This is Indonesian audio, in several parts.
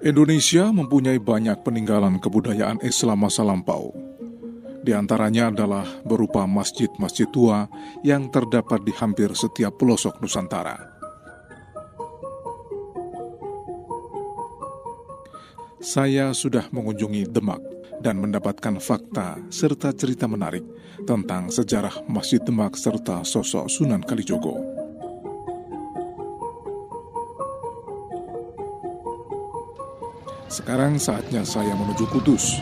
Indonesia mempunyai banyak peninggalan kebudayaan Islam masa lampau. Di antaranya adalah berupa masjid-masjid tua yang terdapat di hampir setiap pelosok Nusantara. Saya sudah mengunjungi Demak dan mendapatkan fakta serta cerita menarik tentang sejarah Masjid Demak serta sosok Sunan Kalijogo. Sekarang saatnya saya menuju Kudus.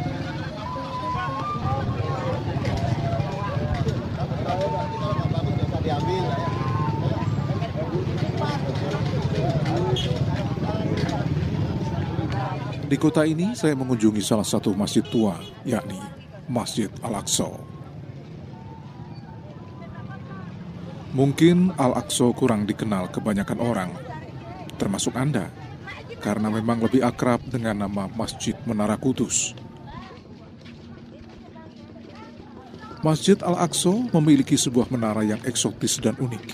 Di kota ini saya mengunjungi salah satu masjid tua, yakni Masjid Al-Aqsa. Mungkin Al-Aqsa kurang dikenal kebanyakan orang, termasuk Anda karena memang lebih akrab dengan nama Masjid Menara Kudus. Masjid Al-Aqsa memiliki sebuah menara yang eksotis dan unik.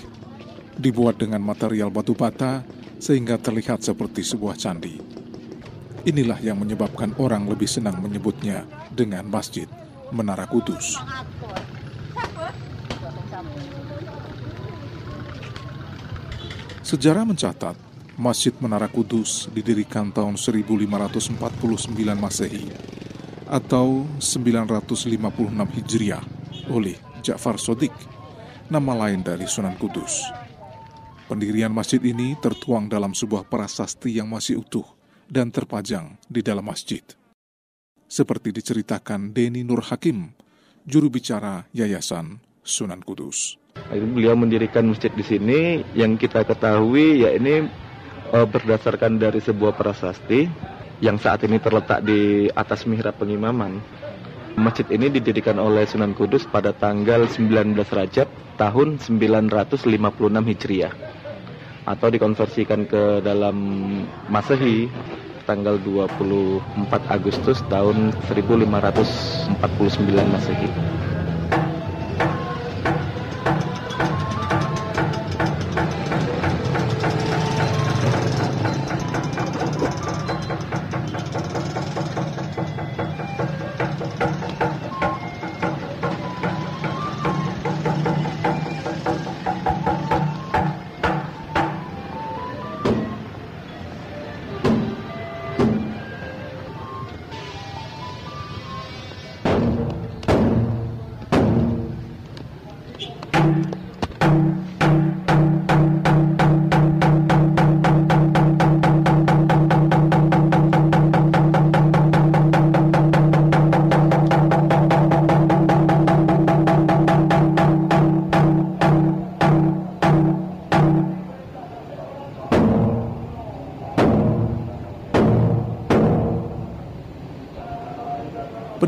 Dibuat dengan material batu bata sehingga terlihat seperti sebuah candi. Inilah yang menyebabkan orang lebih senang menyebutnya dengan Masjid Menara Kudus. Sejarah mencatat Masjid Menara Kudus didirikan tahun 1549 Masehi atau 956 Hijriah oleh Ja'far Sodik, nama lain dari Sunan Kudus. Pendirian masjid ini tertuang dalam sebuah prasasti yang masih utuh dan terpajang di dalam masjid. Seperti diceritakan Deni Nur Hakim, juru bicara Yayasan Sunan Kudus. Beliau mendirikan masjid di sini yang kita ketahui ya ini uh, berdasarkan dari sebuah prasasti yang saat ini terletak di atas mihrab pengimaman. Masjid ini didirikan oleh Sunan Kudus pada tanggal 19 Rajab tahun 956 Hijriah atau dikonversikan ke dalam Masehi tanggal 24 Agustus tahun 1549 Masehi.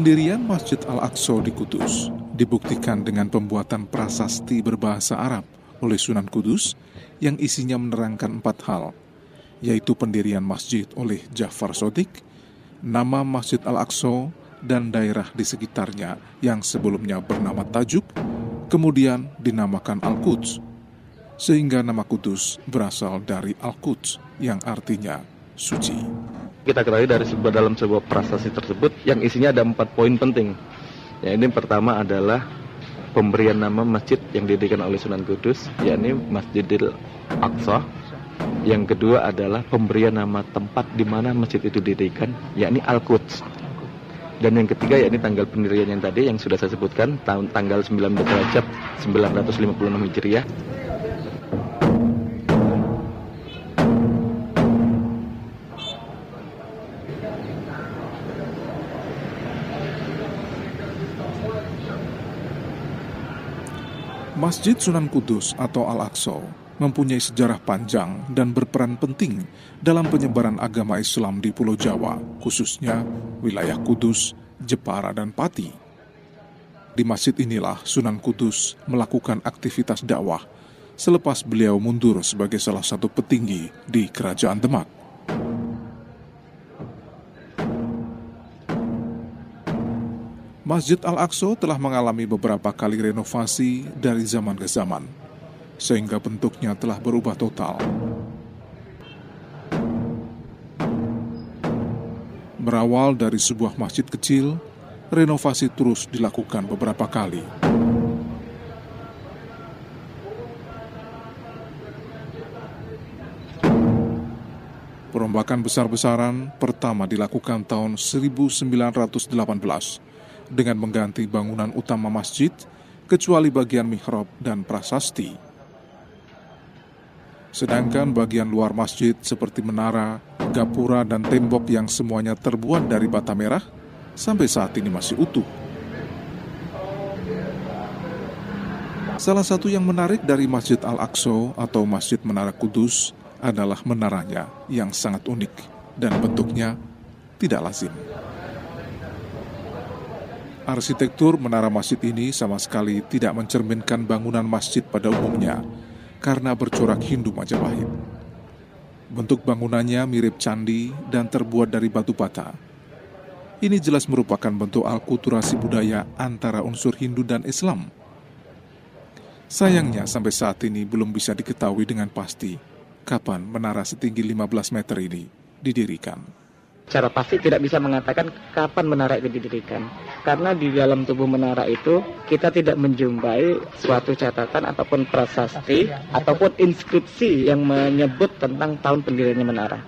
Pendirian Masjid Al-Aqsa di Kudus dibuktikan dengan pembuatan prasasti berbahasa Arab oleh Sunan Kudus yang isinya menerangkan empat hal, yaitu pendirian masjid oleh Ja'far Sodik, nama Masjid Al-Aqsa, dan daerah di sekitarnya yang sebelumnya bernama Tajuk, kemudian dinamakan Al-Quds, sehingga nama Kudus berasal dari Al-Quds yang artinya suci kita ketahui dari sebuah dalam sebuah prasasti tersebut yang isinya ada empat poin penting. Ya, ini pertama adalah pemberian nama masjid yang didirikan oleh Sunan Kudus, yakni Masjidil Aqsa. Yang kedua adalah pemberian nama tempat di mana masjid itu didirikan, yakni Al-Quds. Dan yang ketiga yakni tanggal pendirian yang tadi yang sudah saya sebutkan, tahun tanggal 19 Rajab 956 Hijriah Masjid Sunan Kudus atau Al-Aqsa mempunyai sejarah panjang dan berperan penting dalam penyebaran agama Islam di Pulau Jawa, khususnya wilayah Kudus, Jepara, dan Pati. Di masjid inilah Sunan Kudus melakukan aktivitas dakwah selepas beliau mundur sebagai salah satu petinggi di Kerajaan Demak. Masjid Al-Aqsa telah mengalami beberapa kali renovasi dari zaman ke zaman, sehingga bentuknya telah berubah total. Berawal dari sebuah masjid kecil, renovasi terus dilakukan beberapa kali. Perombakan besar-besaran pertama dilakukan tahun 1918 dengan mengganti bangunan utama masjid kecuali bagian mihrab dan prasasti. Sedangkan bagian luar masjid seperti menara, gapura, dan tembok yang semuanya terbuat dari bata merah sampai saat ini masih utuh. Salah satu yang menarik dari Masjid Al-Aqsa atau Masjid Menara Kudus adalah menaranya yang sangat unik dan bentuknya tidak lazim. Arsitektur menara masjid ini sama sekali tidak mencerminkan bangunan masjid pada umumnya karena bercorak Hindu Majapahit. Bentuk bangunannya mirip candi dan terbuat dari batu bata ini jelas merupakan bentuk alkulturasi budaya antara unsur Hindu dan Islam. Sayangnya sampai saat ini belum bisa diketahui dengan pasti kapan menara setinggi 15 meter ini didirikan. Secara pasti tidak bisa mengatakan kapan menara itu didirikan. Karena di dalam tubuh menara itu kita tidak menjumpai suatu catatan ataupun prasasti ataupun inskripsi yang menyebut tentang tahun pendiriannya menara.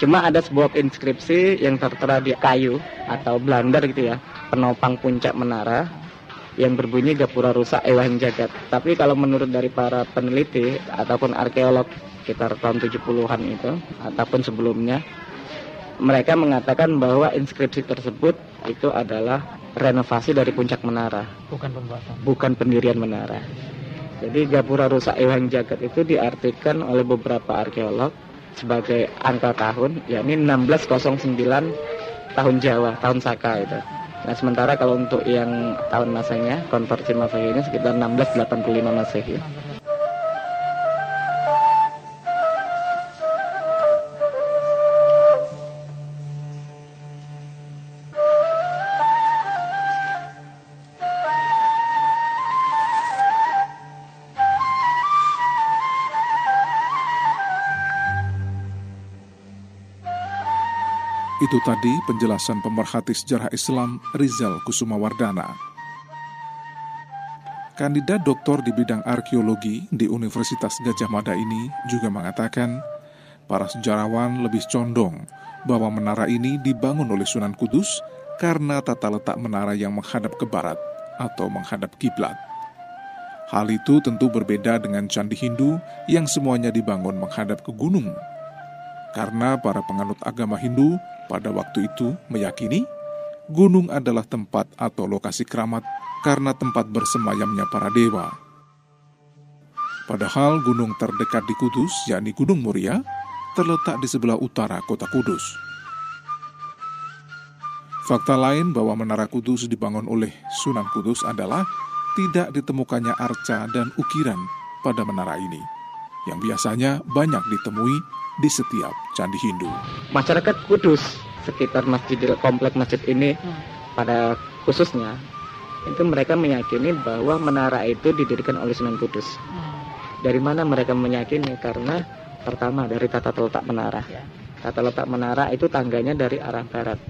Cuma ada sebuah inskripsi yang tertera di kayu atau blunder gitu ya, penopang puncak menara yang berbunyi Gapura rusak Ewang Jagat. Tapi kalau menurut dari para peneliti ataupun arkeolog sekitar tahun 70-an itu ataupun sebelumnya mereka mengatakan bahwa inskripsi tersebut itu adalah renovasi dari puncak menara, bukan pembuatan. Bukan pendirian menara. Jadi Gapura rusak Ewang Jagat itu diartikan oleh beberapa arkeolog sebagai angka tahun yakni 1609 tahun Jawa, tahun Saka itu. Nah, sementara kalau untuk yang tahun Masehinya, konversi Masehi ini sekitar 1685 Masehi. Itu tadi penjelasan pemerhati sejarah Islam Rizal Kusumawardana. Kandidat doktor di bidang arkeologi di Universitas Gajah Mada ini juga mengatakan para sejarawan lebih condong bahwa menara ini dibangun oleh Sunan Kudus karena tata letak menara yang menghadap ke barat atau menghadap kiblat. Hal itu tentu berbeda dengan candi Hindu yang semuanya dibangun menghadap ke gunung. Karena para penganut agama Hindu pada waktu itu meyakini gunung adalah tempat atau lokasi keramat karena tempat bersemayamnya para dewa. Padahal gunung terdekat di Kudus, yakni Gunung Muria, terletak di sebelah utara kota Kudus. Fakta lain bahwa Menara Kudus dibangun oleh Sunan Kudus adalah tidak ditemukannya arca dan ukiran pada menara ini, yang biasanya banyak ditemui di setiap candi Hindu. Masyarakat Kudus sekitar masjid komplek masjid ini hmm. pada khususnya itu mereka meyakini bahwa menara itu didirikan oleh Sunan Kudus. Hmm. Dari mana mereka meyakini? Karena pertama dari tata letak menara. Ya. Tata letak menara itu tangganya dari arah barat.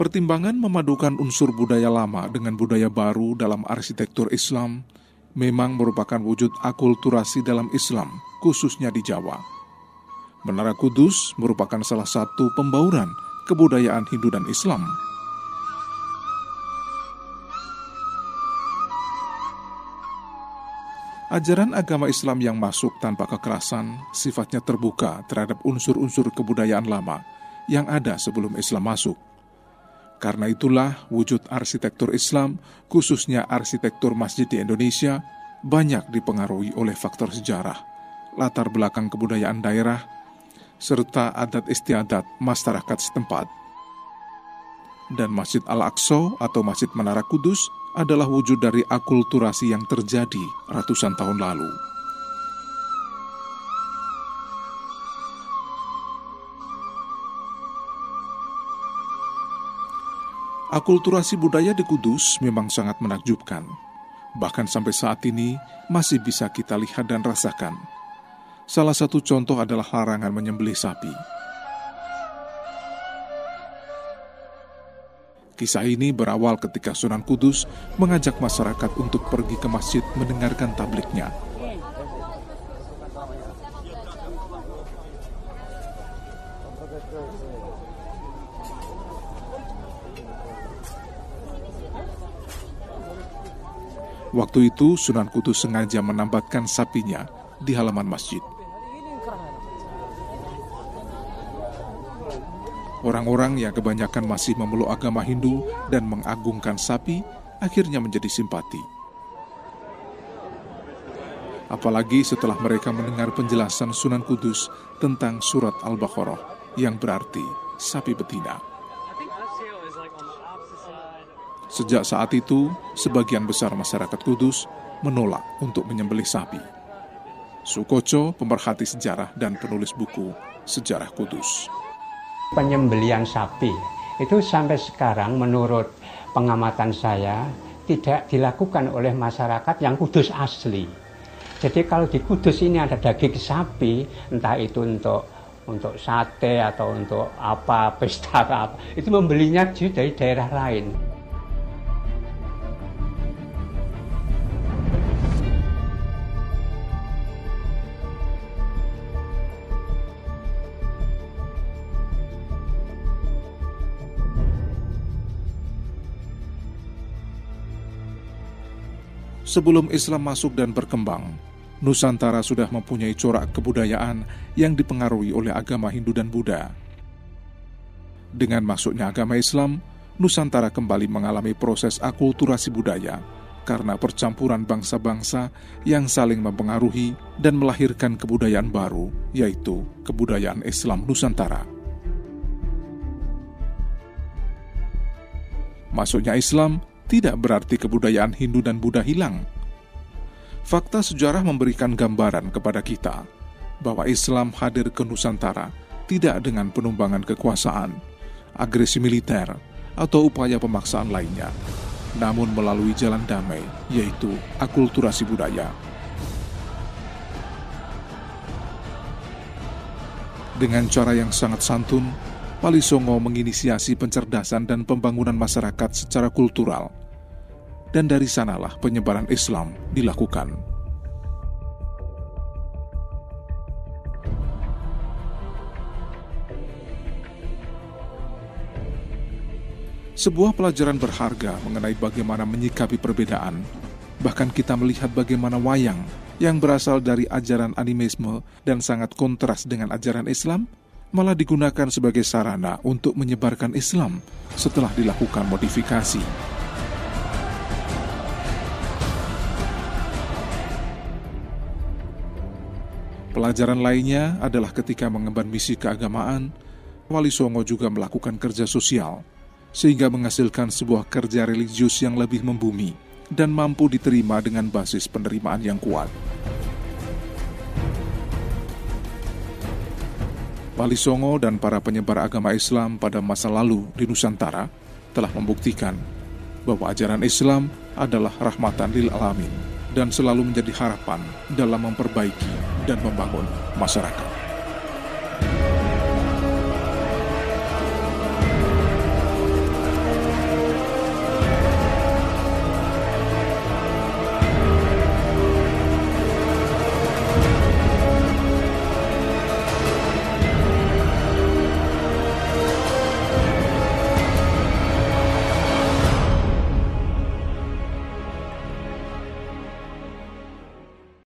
Pertimbangan memadukan unsur budaya lama dengan budaya baru dalam arsitektur Islam memang merupakan wujud akulturasi dalam Islam, khususnya di Jawa. Menara Kudus merupakan salah satu pembauran kebudayaan Hindu dan Islam. Ajaran agama Islam yang masuk tanpa kekerasan sifatnya terbuka terhadap unsur-unsur kebudayaan lama yang ada sebelum Islam masuk. Karena itulah wujud arsitektur Islam, khususnya arsitektur masjid di Indonesia, banyak dipengaruhi oleh faktor sejarah, latar belakang kebudayaan daerah, serta adat istiadat masyarakat setempat. Dan Masjid Al-Aqsa atau Masjid Menara Kudus adalah wujud dari akulturasi yang terjadi ratusan tahun lalu. Akulturasi budaya di Kudus memang sangat menakjubkan. Bahkan sampai saat ini masih bisa kita lihat dan rasakan. Salah satu contoh adalah larangan menyembelih sapi. Kisah ini berawal ketika Sunan Kudus mengajak masyarakat untuk pergi ke masjid mendengarkan tabliknya. Waktu itu Sunan Kudus sengaja menambatkan sapinya di halaman masjid. Orang-orang yang kebanyakan masih memeluk agama Hindu dan mengagungkan sapi akhirnya menjadi simpati. Apalagi setelah mereka mendengar penjelasan Sunan Kudus tentang surat Al-Baqarah yang berarti sapi betina. Sejak saat itu, sebagian besar masyarakat Kudus menolak untuk menyembelih sapi. Sukoco, pemerhati sejarah dan penulis buku Sejarah Kudus penyembelian sapi itu sampai sekarang menurut pengamatan saya tidak dilakukan oleh masyarakat yang kudus asli. Jadi kalau di kudus ini ada daging sapi, entah itu untuk untuk sate atau untuk apa pesta apa, itu membelinya dari daerah lain. Sebelum Islam masuk dan berkembang, Nusantara sudah mempunyai corak kebudayaan yang dipengaruhi oleh agama Hindu dan Buddha. Dengan masuknya agama Islam, Nusantara kembali mengalami proses akulturasi budaya karena percampuran bangsa-bangsa yang saling mempengaruhi dan melahirkan kebudayaan baru, yaitu kebudayaan Islam Nusantara. Masuknya Islam tidak berarti kebudayaan Hindu dan Buddha hilang. Fakta sejarah memberikan gambaran kepada kita bahwa Islam hadir ke Nusantara tidak dengan penumbangan kekuasaan, agresi militer, atau upaya pemaksaan lainnya, namun melalui jalan damai, yaitu akulturasi budaya. Dengan cara yang sangat santun, Wali Songo menginisiasi pencerdasan dan pembangunan masyarakat secara kultural. Dan dari sanalah penyebaran Islam dilakukan. Sebuah pelajaran berharga mengenai bagaimana menyikapi perbedaan. Bahkan kita melihat bagaimana wayang yang berasal dari ajaran animisme dan sangat kontras dengan ajaran Islam malah digunakan sebagai sarana untuk menyebarkan Islam setelah dilakukan modifikasi. Pelajaran lainnya adalah ketika mengemban misi keagamaan, Wali Songo juga melakukan kerja sosial, sehingga menghasilkan sebuah kerja religius yang lebih membumi dan mampu diterima dengan basis penerimaan yang kuat. Wali Songo dan para penyebar agama Islam pada masa lalu di Nusantara telah membuktikan bahwa ajaran Islam adalah rahmatan lil alamin dan selalu menjadi harapan dalam memperbaiki dan membangun masyarakat.